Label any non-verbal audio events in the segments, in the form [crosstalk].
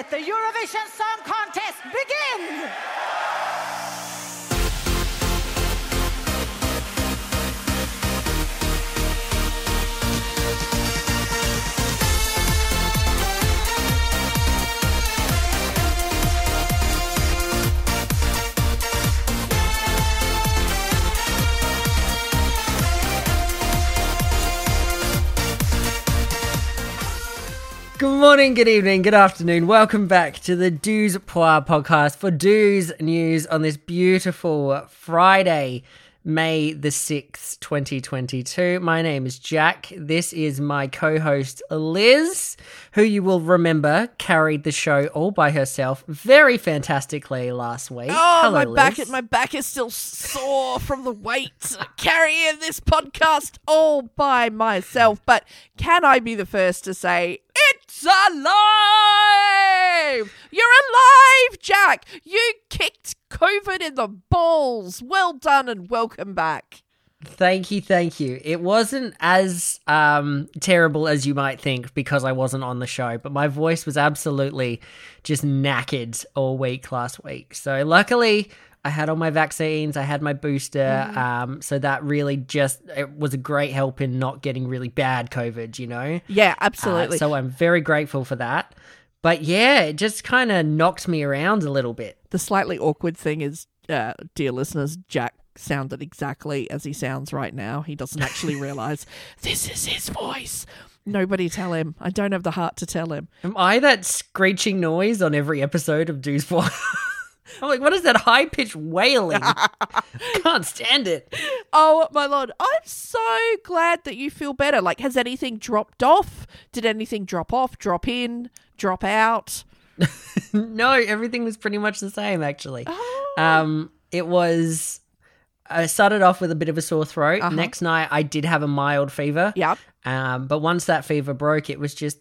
Let the Eurovision Song Contest morning, good evening, good afternoon. Welcome back to the Douze Points podcast for Douze News on this beautiful Friday, May the 6th, 2022. My name is Jack. This is my co host, Liz, who you will remember carried the show all by herself very fantastically last week. Oh, Hello, my back my back is still sore from the weight [laughs] carrying this podcast all by myself. But can I be the first to say it's alive? You're alive, Jack. You kicked COVID in the balls. Well done and welcome back. Thank you, thank you. It wasn't as um, terrible as you might think because I wasn't on the show, but my voice was absolutely just knackered all week last week. So luckily, I had all my vaccines, I had my booster, um, so that really just it was a great help in not getting really bad COVID. You know, Yeah, Uh, absolutely. so I'm very grateful for that. But yeah, it just kind of knocked me around a little bit. the slightly awkward thing is, uh, dear listeners, Jack sounded exactly as he sounds right now. He doesn't actually [laughs] realize this is his voice. Nobody tell him. I don't have the heart to tell him. Am I that screeching noise on every episode of Boy? [laughs] I'm like, what is that high pitched wailing? [laughs] Can't stand it. Oh my lord, I'm so glad that you feel better. Like, has anything dropped off? Did anything drop off, drop in, drop out? [laughs] No, everything was pretty much the same actually. Oh. Um, it was. I started off with a bit of a sore throat. Uh-huh. Next night, I did have a mild fever. Yep. Um, but once that fever broke, it was just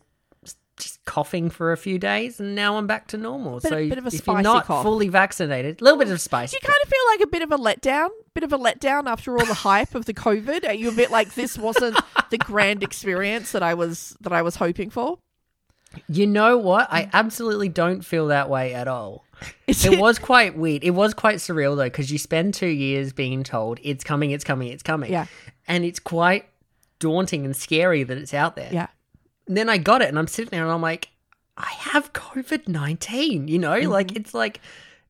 just coughing for a few days, and now I'm back to normal. Bit- so bit of a if you're not cough. fully vaccinated, a little bit of spice. Do you kind of feel like a bit of a letdown? Bit of a letdown after all the [laughs] hype of the COVID? Are you a bit like this wasn't the grand experience that I was that I was hoping for? You know what? I absolutely don't feel that way at all. Is It was quite weird. It was quite surreal though, because you spend two years being told it's coming, it's coming, it's coming. Yeah. And it's quite daunting and scary that it's out there. Yeah. Then I got it and I'm sitting there and I'm like, I have COVID 19, you know? Mm-hmm. Like, it's like,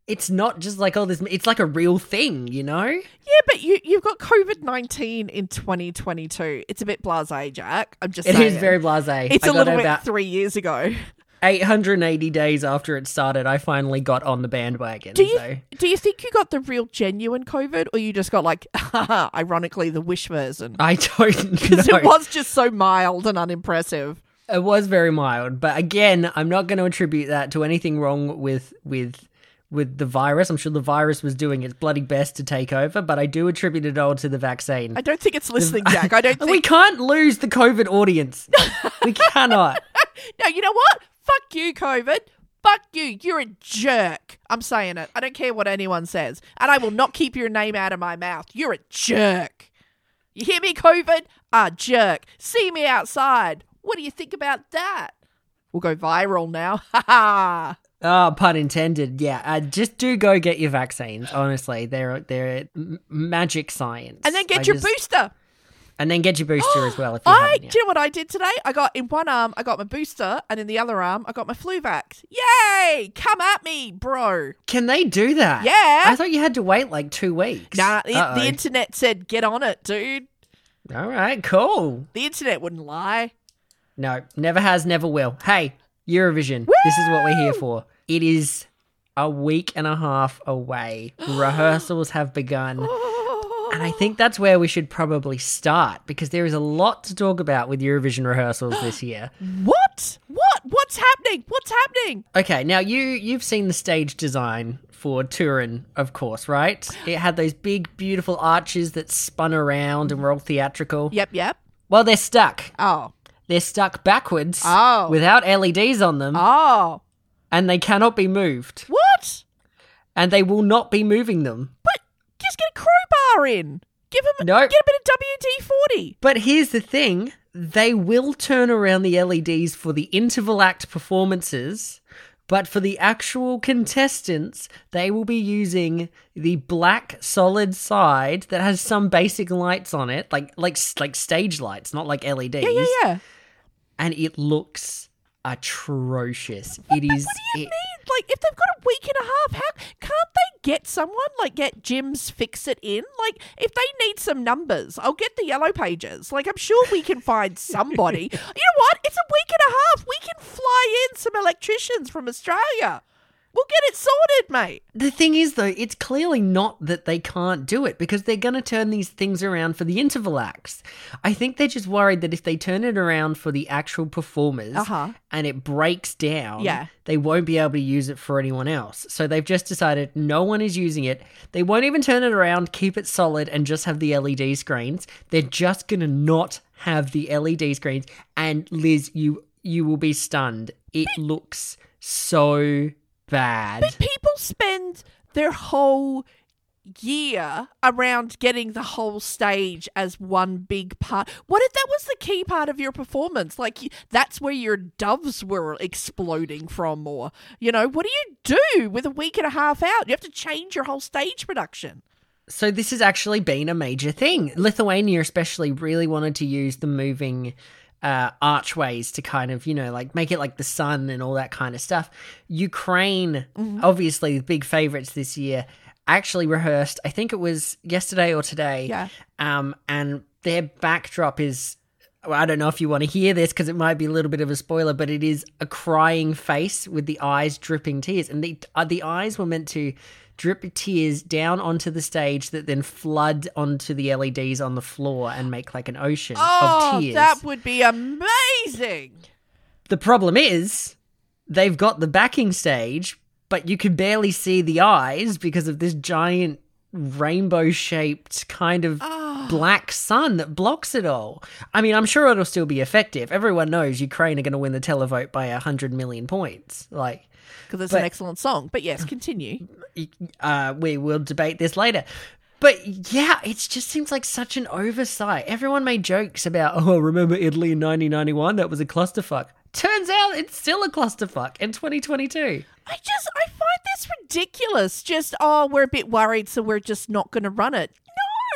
it's not just like, oh, this, it's like a real thing, you know? Yeah, but you you've got COVID nineteen in twenty twenty two. It's a bit blasé, Jack. I'm just It saying. is very blase. It's I a little bit about three years ago. 880 days after it started, I finally got on the bandwagon. Do you so. do you think you got the real genuine COVID, or you just got like, [laughs] ironically, the wish version? I don't [laughs] [laughs] Because it was just so mild and unimpressive. It was very mild, but again, I'm not going to attribute that to anything wrong with with with the virus. I'm sure the virus was doing its bloody best to take over, but I do attribute it all to the vaccine. I don't think it's listening, Jack. I don't [laughs] we can't lose the COVID audience. [laughs] we cannot. No, you know what? Fuck you, COVID. Fuck you. You're a jerk. I'm saying it. I don't care what anyone says, and I will not keep your name out of my mouth. You're a jerk. You hear me, COVID? A jerk. See me outside. What do you think about that? We'll go viral now. Ha [laughs] ha. Oh, pun intended. Yeah, uh, just do go get your vaccines. Honestly, they're they're m- magic science. And then get I your just- booster. And then get your booster as well if you [gasps] I do you know what I did today? I got in one arm I got my booster, and in the other arm I got my flu vax. Yay! Come at me, bro. Can they do that? Yeah. I thought you had to wait like two weeks. Nah, the, the internet said get on it, dude. All right, cool. The internet wouldn't lie. No, never has, never will. Hey, Eurovision. This is what we're here for. It is a week and a half away. [gasps] Rehearsals have begun. Oh. And I think that's where we should probably start because there is a lot to talk about with Eurovision rehearsals this [gasps] year. What? What? What's happening? What's happening? Okay, now you you've seen the stage design for Turin, of course, right? It had those big, beautiful arches that spun around and were all theatrical. Yep, yep. Well, they're stuck. Oh. They're stuck backwards Oh. without LEDs on them, Oh. and they cannot be moved. What? And they will not be moving them. But just get a crowbar in. Give him No. get a bit of WD forty. But here's the thing they will turn around the LEDs for the interval act performances, But for the actual contestants, they will be using the black solid side that has some basic lights on it, like like like stage lights, not like LEDs. Yeah, yeah, yeah. And it looks atrocious. It is. What do you it- mean? Like, if they've got a week and a half, how can't they get someone like get Jim's fix it in? Like, if they need some numbers, I'll get the yellow pages. Like, I'm sure we can find [laughs] somebody. you know what? It's a week and a half. We can fly in some electricians from Australia. We'll get it sorted, mate. The thing is, though, it's clearly not that they can't do it because they're going to turn these things around for the interval acts. I think they're just worried that if they turn it around for the actual performers Uh-huh. and it breaks down, Yeah. they won't be able to use it for anyone else. So they've just decided no one is using it. They won't even turn it around, keep it solid, and just have the LED screens. They're just going to not have the LED screens. And Liz, you you will be stunned. It looks so bad. People spend their whole year around getting the whole stage as one big part. What if that was the key part of your performance? Like that's where your doves were exploding from, or you know, what do you do with a week and a half out? You have to change your whole stage production. So this has actually been a major thing. Lithuania especially really wanted to use the moving uh, archways to kind of, you know, like make it like the sun and all that kind of stuff. Ukraine, obviously the big favorites this year, actually rehearsed. I think it was yesterday or today. Yeah. Um, and their backdrop is. well, I don't know if you want to hear this because it might be a little bit of a spoiler, but it is a crying face with the eyes dripping tears, and the uh, the eyes were meant to drip tears down onto the stage that then flood onto the LEDs on the floor and make like an ocean Oh, of tears. that would be amazing. The problem is they've got the backing stage, but you can barely see the eyes because of this giant rainbow shaped kind of oh. black sun that blocks it all. I mean, I'm sure it'll still be effective. Everyone knows Ukraine are going to win the televote by 100 million points. Like, Because it's But- an excellent song. But yes, continue. uh, we will debate this later. But yeah, it just seems like such an oversight. Everyone made jokes about, oh, remember Italy in 1991? That was a clusterfuck. Turns out it's still a clusterfuck in 2022. I just I find this ridiculous. Just oh, we're a bit worried, so we're just not going to run it.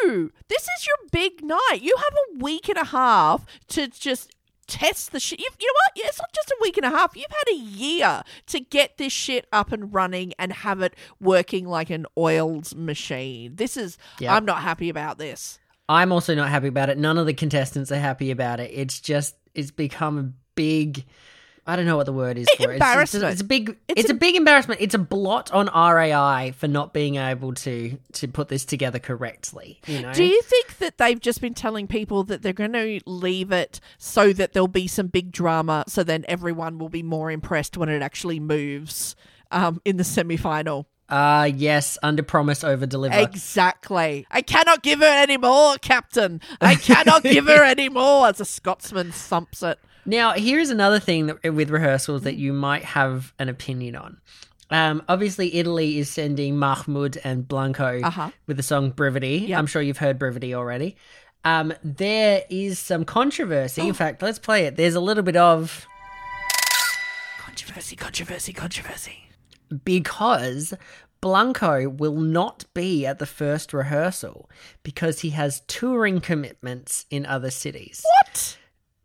No, this is your big night. You have a week and a half to just test the shit. You, you know what? It's not just a week and a half. You've had a year to get this shit up and running and have it working like an oiled machine. This is. Yeah. I'm not happy about this. I'm also not happy about it. None of the contestants are happy about it. It's just it's become a big I don't know what the word is for it. It's- It's, it's a big It's it's, a- a, big embarrassment. It's a blot on RAI for not being able to to put this together correctly, you know. Do you think that they've just been telling people that they're going to leave it so that there'll be some big drama, so then everyone will be more impressed when it actually moves um, in the semi final? uh yes, under promise over deliver. Exactly. I cannot give her any more, Captain. I cannot give her [laughs] any more. As a Scotsman thumps it. Now, here's another thing that, with rehearsals that you might have an opinion on. Um, obviously, Italy is sending Mahmood and Blanco Uh-huh. with the song Brividi. Yep. I'm sure you've heard Brividi already. Um, there is some controversy. Oh. In fact, let's play it. There's a little bit of Controversy, controversy, controversy. because Blanco will not be at the first rehearsal because he has touring commitments in other cities. What?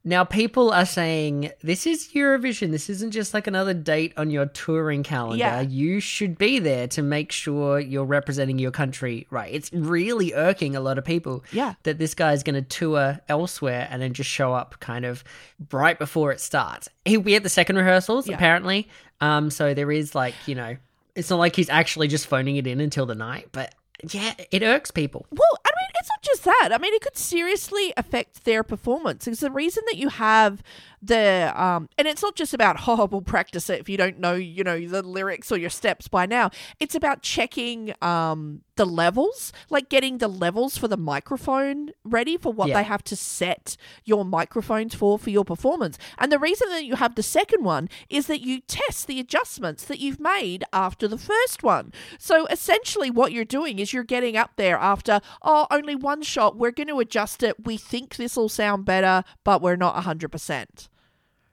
Now, people are saying this is Eurovision. This isn't just like another date on your touring calendar. Yeah. You should be there to make sure you're representing your country right. It's really irking a lot of people Yeah. that this guy is going to tour elsewhere and then just show up kind of right before it starts. He'll be at the second rehearsals, Yeah. apparently. Um, so there is like, you know, it's not like he's actually just phoning it in until the night, but yeah, it irks people. Well, it's not just that. I mean, it could seriously affect their performance. It's the reason that you have the um, and it's not just about [laughs] oh, we'll practice it if you don't know, you know, the lyrics or your steps by now. It's about checking um the levels, like getting the levels for the microphone ready for what Yeah. they have to set your microphones for for your performance. And the reason that you have the second one is that you test the adjustments that you've made after the first one. So essentially what you're doing is you're getting up there after oh only one shot, we're going to adjust it. We think this will sound better, but we're not 100%.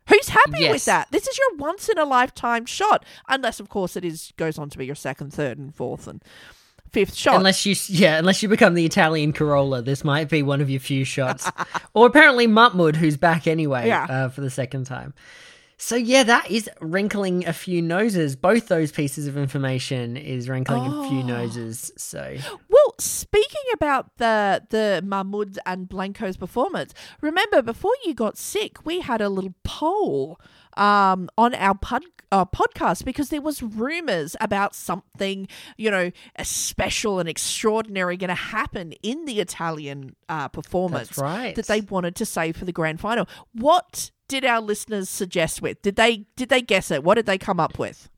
Who's happy with that? This is your once in a lifetime shot, unless of course it is goes on to be your second, third, and fourth and fifth shot. Unless you, yeah, unless you become the Italian Corolla, this might be one of your few shots. [laughs] or apparently Mahmood, who's back anyway Yeah. uh, for the second time. So yeah, that is wrinkling a few noses. Both those pieces of information is wrinkling a few Oh. noses. So Well, speaking about the the Mahmood and Blanco's performance, remember before you got sick, we had a little poll um, on our pod, uh, podcast because there was rumors about something, you know, special and extraordinary going to happen in the Italian uh, performance right. that they wanted to save for the grand final. What did our listeners suggest with? Did they did they guess it? What did they come up with?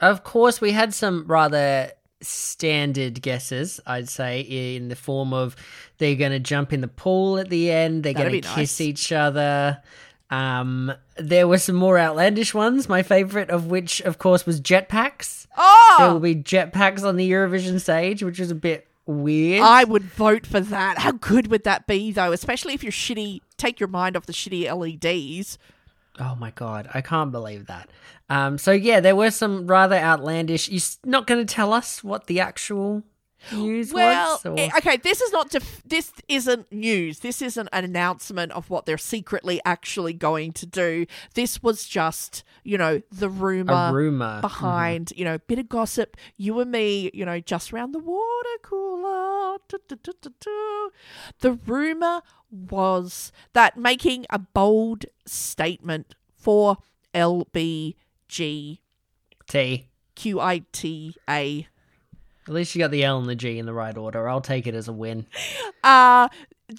Of course, we had some rather standard guesses, I'd say, in the form of they're going to jump in the pool at the end, they're going to kiss nice. each other. Um, there were some more outlandish ones, my favorite of which, of course, was jetpacks. Oh, There will be jetpacks on the Eurovision stage, which was a bit weird. I would vote for that. How good would that be, though? Especially if you're shitty, take your mind off the shitty LEDs. Oh my god, I can't believe that. Um, so yeah, there were some rather outlandish. You're not going to tell us what the actual news Well, eh, okay, this is not def- this isn't news. This isn't an announcement of what they're secretly actually going to do. This was just, you know, the rumor, a rumor behind, you know, bit of gossip. You and me, you know, just round the water cooler. The rumor was that making a bold statement for LBGQITA. T. At least you got the L and the G in the right order. I'll take it as a win. Uh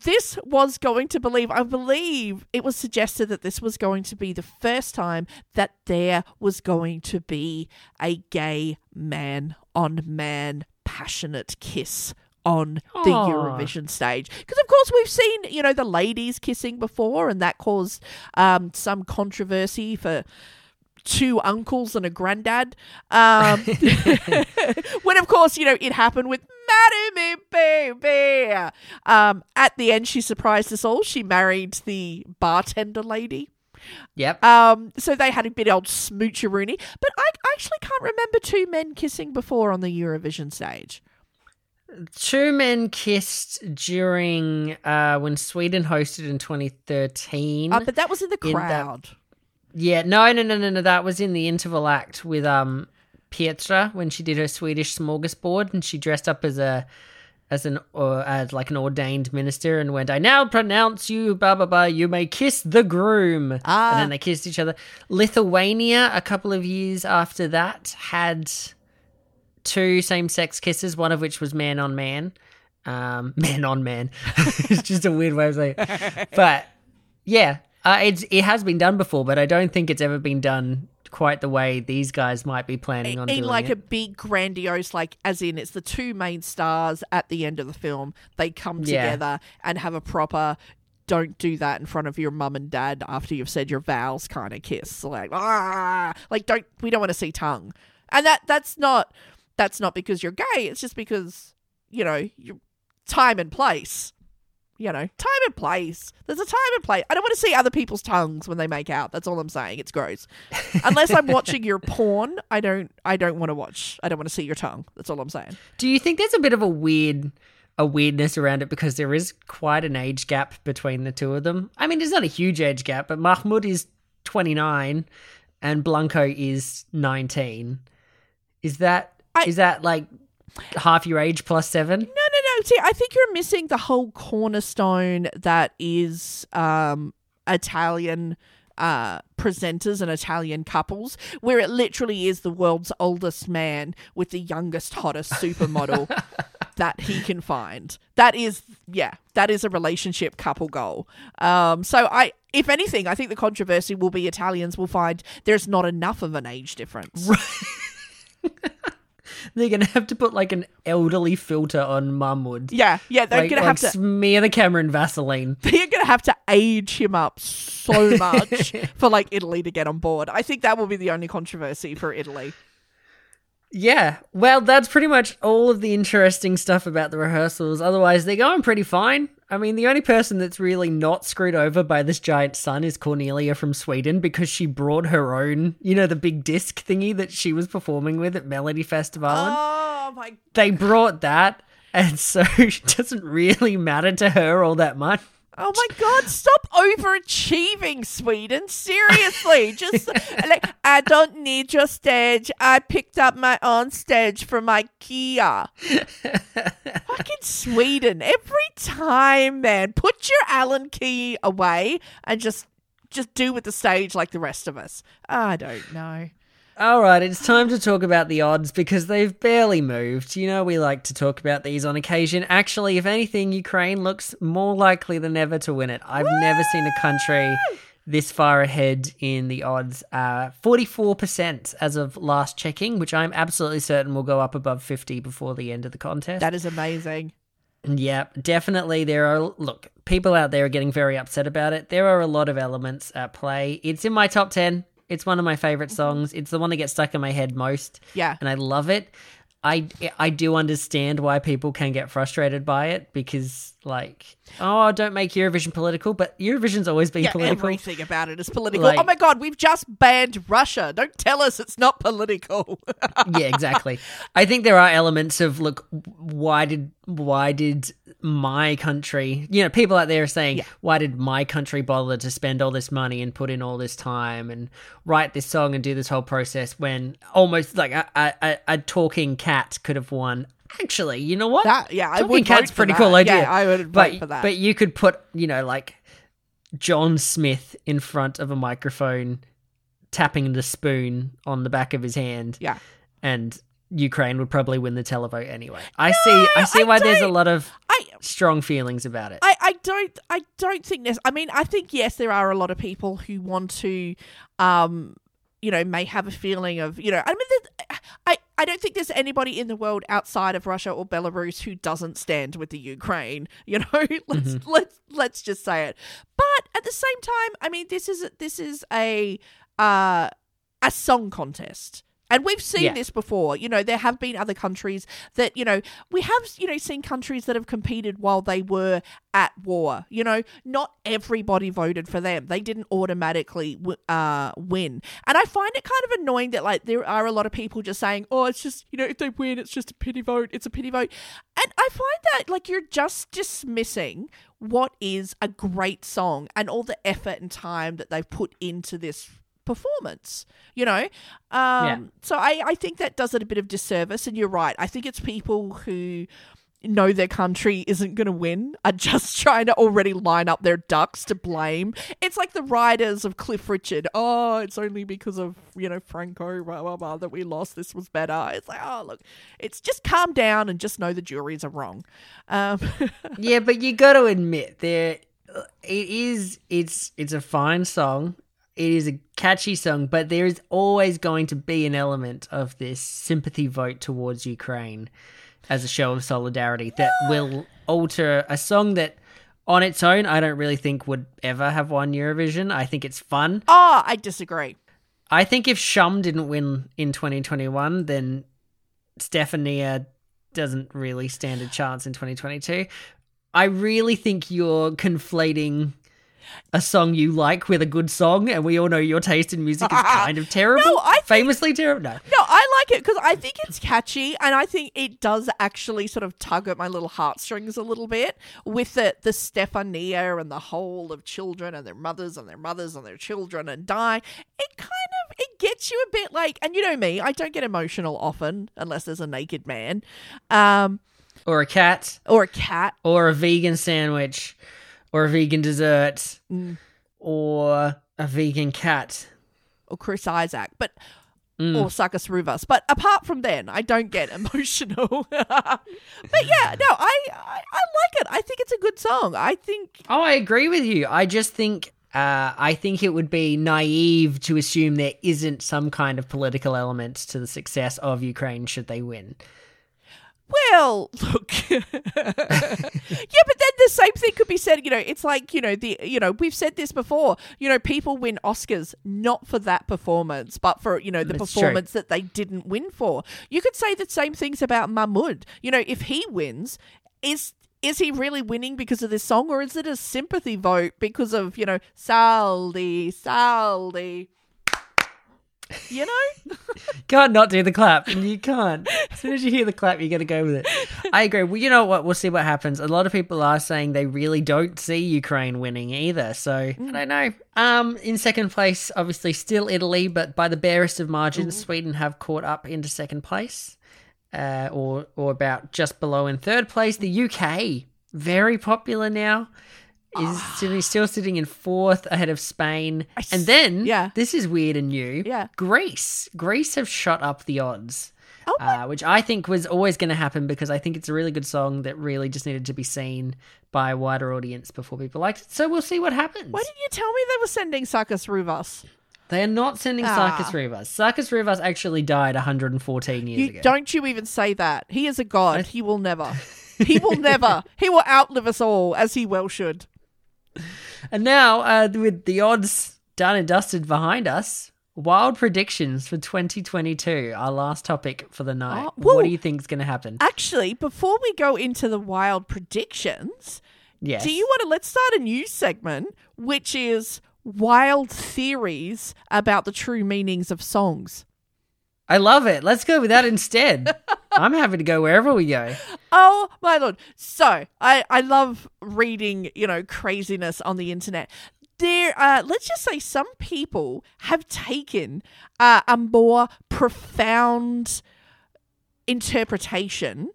this was going to believe I believe it was suggested that this was going to be the first time that there was going to be a gay man on man passionate kiss on the Aw. Eurovision stage because of course we've seen you know the ladies kissing before and that caused um some controversy for two uncles and a granddad. Um, [laughs] [laughs] of course, you know, it happened with Marry Me Baby. Um, at the end, she surprised us all. She married the bartender lady. Yep. Um, so they had a bit old smoocheroonie. But I actually can't remember two men kissing before on the Eurovision stage. Two men kissed during uh, when Sweden hosted in 2013. Uh, but that was in the In that- crowd. yeah, no, no, no, no, no. That was in the interval act with um Petra when she did her Swedish smorgasbord and she dressed up as a as an or as like an ordained minister and went, "I now pronounce you, blah blah blah. You may kiss the groom." Ah. And then they kissed each other. Lithuania, a couple of years after that, had two same-sex kisses. One of which was man on man, um, [laughs] man on man. [laughs] it's just a weird way of saying, it. [laughs] but yeah, uh, it's it has been done before, but I don't think it's ever been done quite the way these guys might be planning on in doing like it. a big grandiose like as in it's the two main stars at the end of the film. They come Yeah. together and have a proper don't do that in front of your mum and dad after you've said your vows kind of kiss. Like ah. Like don't we don't want to see tongue. And that that's not that's not because you're gay it's just because you know you time and place you know time and place. There's a time and place. I don't want to see other people's tongues when they make out. That's all i'm saying. It's gross. Unless i'm [laughs] watching your porn i don't i don't want to watch. I don't want to see your tongue. That's all i'm saying. Do you think there's a bit of a weird a weirdness around it because there is quite an age gap between the two of them? I mean, it's not a huge age gap, but Mahmood is 29 and Blanco is 19. Is that is I- that like half your age plus 7? No, See, I think you're missing the whole cornerstone that is um, Italian uh, presenters and Italian couples, where it literally is the world's oldest man with the youngest, hottest supermodel [laughs] that he can find. That is, yeah, that is a relationship couple goal. Um, so I. If anything, I think the controversy will be Italians will find there's not enough of an age difference. [laughs] They're going to have to put like an elderly filter on Mahmood. Yeah, yeah, they're like, gonna like have to smear the camera in Vaseline. [laughs] they're gonna have to age him up so [laughs] much for like Italy to get on board. I think that will be the only controversy for Italy. Yeah, well, that's pretty much all of the interesting stuff about the rehearsals. Otherwise, they're going pretty fine. I mean, the only person that's really not screwed over by this giant sun is Cornelia from Sweden because she brought her own, you know, the big disc thingy that she was performing with at Melodifestivalen. Oh my they brought that, and so [laughs] it doesn't really matter to her all that much. Oh my god, stop overachieving, Sweden. Seriously. [laughs] Just like I don't need your stage. I picked up my own stage from IKEA. Fucking Sweden. Every time, man. Put your Allen key away and just just do with the stage like the rest of us. I don't know. All right, it's time to talk about the odds because they've barely moved. You know, we like to talk about these on occasion. Actually, if anything, Ukraine looks more likely than ever to win it. I've never seen a country this far ahead in the odds. Uh, 44% as of last checking, which I'm absolutely certain will go up above 50 before the end of the contest. That is amazing. Yeah, definitely. There are, look, people out there are getting very upset about it. There are a lot of elements at play. It's in my top 10. It's one of my favorite mm-hmm. songs. It's the one that gets stuck in my head most. Yeah. And I love it. I, I do understand why people can get frustrated by it because, like, oh, don't make Eurovision political, but Eurovision's always been Yeah, political. everything about it is political. Like- oh my god, we've just banned Russia. Don't tell us it's not political. [laughs] yeah, exactly. I think there are elements of look, why did why did my country? You know, people out there are saying, Yeah. why did my country bother to spend all this money and put in all this time and write this song and do this whole process when almost like a a, a, a talking cat could have won. Actually, you know what? That- yeah, I talking would cat's pretty cool idea. Yeah, I would but, vote for that. But you could put, you know, like John Smith in front of a microphone, tapping the spoon on the back of his hand yeah. and Ukraine would probably win the televote anyway. I see. I see I why there's a lot of I strong feelings about it. I, I don't I don't think this I mean I think yes there are a lot of people who want to um you know may have a feeling of you know I mean I I don't think there's anybody in the world outside of Russia or Belarus who doesn't stand with the Ukraine [laughs] you know? [laughs] Let's let's let's just say it. But at the same time I mean this is this is a uh a song contest and we've seen Yeah. this before. You know, there have been other countries that, you know, we have, you know, seen countries that have competed while they were at war. You know, not everybody voted for them. They didn't automatically w- uh, win. And I find it kind of annoying that, like, there are a lot of people just saying, oh, it's just, you know, if they win, it's just a pity vote. It's a pity vote. And I find that, like, you're just dismissing what is a great song and all the effort and time that they've put into this performance you know? Um Yeah. so I, I think that does it a bit of disservice and you're right. I think it's people who know their country isn't going to win are [laughs] just trying to already line up their ducks to blame. It's like the writers of cliff richard. Oh it's only because of you know franco blah, blah, blah, that we lost. This was better. It's like oh look it's just calm down and just know the juries are wrong. Um [laughs] yeah, but you got to admit there it is it's it's a fine song. It is a catchy song, but there is always going to be an element of this sympathy vote towards Ukraine as a show of solidarity that will alter a song that on its own I don't really think would ever have won Eurovision. I think it's fun. oh i disagree I think if Shum didn't win in 2021, then Stefania doesn't really stand a chance in 2022. I really think you're conflating a song you like with a good song, and we all know your taste in music is [laughs] kind of terrible. No, I think- famously terrible. No. No, I like it because I think it's catchy, and I think it does actually sort of tug at my little heartstrings a little bit with the the Stefania and the whole of children and their mothers and their mothers and their children and die. It kind of it gets you a bit like, and you know me, I don't get emotional often unless there's a naked man, um, Or a cat, or a cat. or a vegan sandwich, or a vegan dessert, Mm. or a vegan cat. Or Chris Isaak, but Mm. or Sakis Rouvas. But apart from then, I don't get [laughs] emotional. but yeah, no, I, I I like it. I think it's a good song. I think Oh, I agree with you. I just think uh, I think it would be naive to assume there isn't some kind of political element to the success of Ukraine should they win. Well, look. [laughs] yeah, but then the same thing could be said, you know, it's like, you know, the you know, we've said this before. You know, people win Oscars not for that performance, but for, you know, the That's true. performance that they didn't win for. You could say the same things about Mahmood. You know, if he wins, is is he really winning because of this song, or is it a sympathy vote because of you know Soldi, Soldi? You know, [laughs] Can't not do the clap, and you can't. As soon as you hear the clap, you're going to go with it. I agree. Well, you know what? We'll see what happens. A lot of people are saying they really don't see Ukraine winning either. So I don't know. Um, in second place, obviously still Italy, but by the barest of margins, Sweden have caught up into second place, uh, or or about just below in third place. The UK very popular now. Is sitting, still sitting in fourth ahead of Spain. And then, yeah. this is weird and new. Yeah. Greece. Greece have shot up the odds. Oh uh, which I think was always going to happen because I think it's a really good song that really just needed to be seen by a wider audience before people liked it. So we'll see what happens. why didn't you tell me they were sending Sakis Rouvas? They are not sending Ah. Sakis Rouvas. Sakis Rouvas actually died 114 years You ago. don't you even say that. He is a god. He will never. He will never. [laughs] He will outlive us all, as he well should. And now, uh, with the odds done and dusted behind us, wild predictions for 2022, our last topic for the night. Oh, whoa. what do you think is going to happen? Actually, before we go into the wild predictions, Yes. do you want to let's start a new segment, which is wild theories about the true meanings of songs. I love it. Let's go with that instead. [laughs] I'm happy to go wherever we go. Oh my lord! So I I love reading you know craziness on the internet. There, uh, let's just say some people have taken uh, a more profound interpretation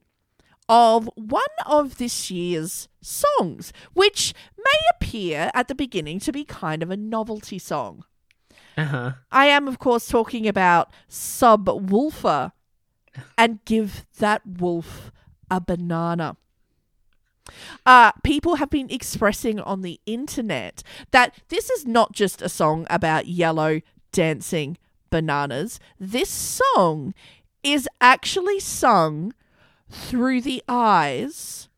of one of this year's songs, which may appear at the beginning to be kind of a novelty song. Uh huh. I am, of course, talking about Subwoofer and give that wolf a banana. Uh, people have been expressing on the internet that this is not just a song about yellow dancing bananas. This song is actually sung through the eyes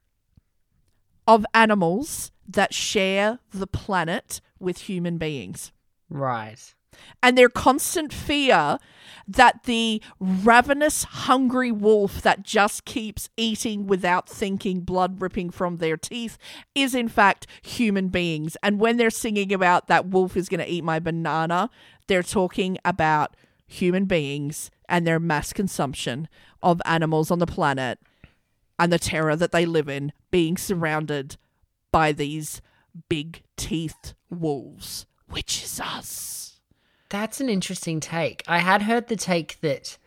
of animals that share the planet with human beings Right. And their constant fear that the ravenous, hungry wolf that just keeps eating without thinking, blood ripping from their teeth, is in fact human beings. And when they're singing about that wolf is going to eat my banana, they're talking about human beings and their mass consumption of animals on the planet and the terror that they live in being surrounded by these big teethed wolves, which is us. That's an interesting take. I had heard the take that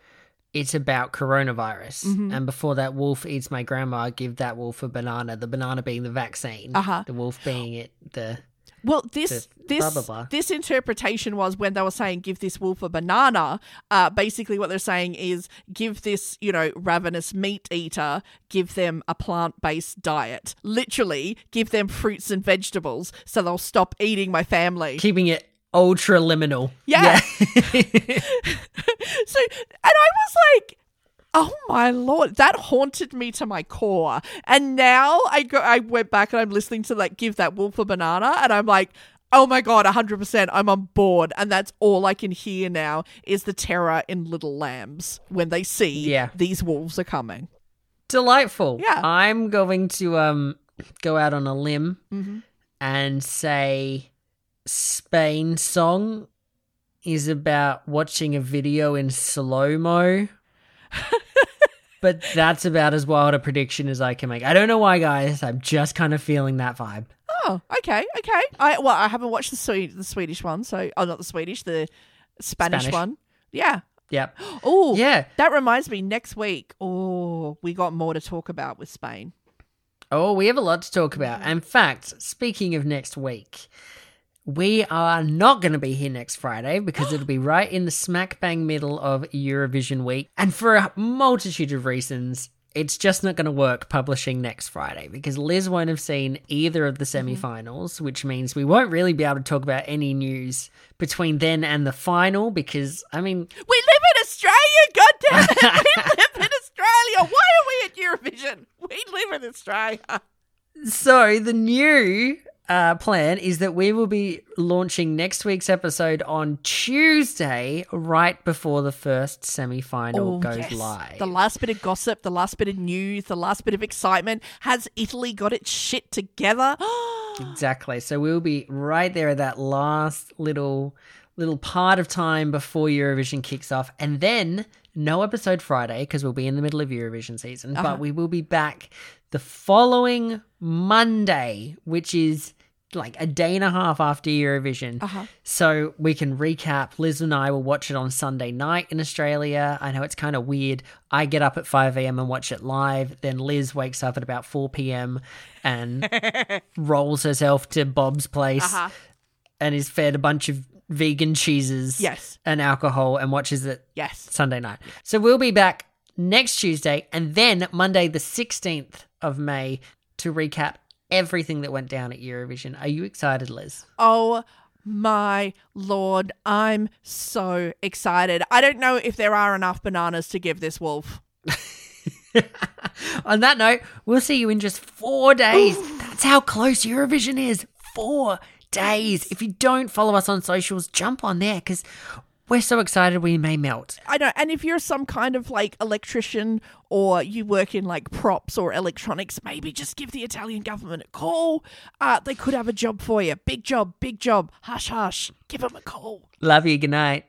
it's about coronavirus, Mm-hmm. and before that, wolf eats my grandma. Give that wolf a banana. The banana being the vaccine. Uh-huh. The wolf being it. The Well, this this blah, blah, blah. this interpretation was when they were saying give this wolf a banana. Uh, basically, what they're saying is give this you know ravenous meat eater give them a plant based diet. Literally, give them fruits and vegetables so they'll stop eating my family. keeping it ultra liminal. Yeah. [laughs] so, and I was like. Oh my lord, that haunted me to my core. And now I go I went back and I'm listening to like give that wolf a banana and I'm like, "Oh my god, 100% I'm on board." And that's all I can hear now is the terror in little lambs when they see Yeah. these wolves are coming. Delightful. Yeah. I'm going to um go out on a limb Mm-hmm. and say Spain song is about watching a video in slow mo. but that's about as wild a prediction as I can make. I don't know why, guys. I'm just kind of feeling that vibe. Oh, okay, okay. I well, I haven't watched the Swe- the Swedish one, so oh, not the Swedish, the Spanish, Spanish. one. Yeah. Yep. [gasps] Oh, Yeah. That reminds me, next week, oh, we got more to talk about with Spain. Oh, we have a lot to talk about. In fact, speaking of next week, we are not going to be here next Friday because it'll be right in the smack bang middle of Eurovision week. And for a multitude of reasons, it's just not going to work publishing next Friday because Liz won't have seen either of the mm-hmm. semi finals, which means we won't really be able to talk about any news between then and the final because, I mean, We live in Australia, goddammit! we live in Australia. Why are we at Eurovision? We live in Australia. So the new uh, plan is that we will be launching next week's episode on Tuesday, right before the first semi final Oh, goes yes. live. The last bit of gossip, the last bit of news, the last bit of excitement. Has Italy got its shit together? [gasps] Exactly. So we'll be right there at that last little little part of time before Eurovision kicks off, and then no episode Friday because we'll be in the middle of Eurovision season. But we will be back the following Monday, which is like a day and a half after Eurovision. So we can recap. Liz and I will watch it on Sunday night in Australia. I know it's kind of weird. I get up at 5 a.m. and watch it live. Then Liz wakes up at about 4 p.m. and [laughs] rolls herself to Bob's place Uh-huh. and is fed a bunch of vegan cheeses Yes. and alcohol and watches it yes. Sunday night. So we'll be back next Tuesday and then Monday, the 16th of May, to recap everything that went down at Eurovision. Are you excited, Liz? Oh my lord, I'm so excited. I don't know if there are enough bananas to give this wolf. [laughs] On that note, we'll see you in just four days. That's how close Eurovision is. Four days. If you don't follow us on socials, jump on there because we're so excited we may melt. I know. And if you're some kind of like electrician or you work in like props or electronics, maybe just give the Italian government a call. Uh, they could have a job for you. Big job, big job. Hush, hush. Give them a call. Love you. Good night.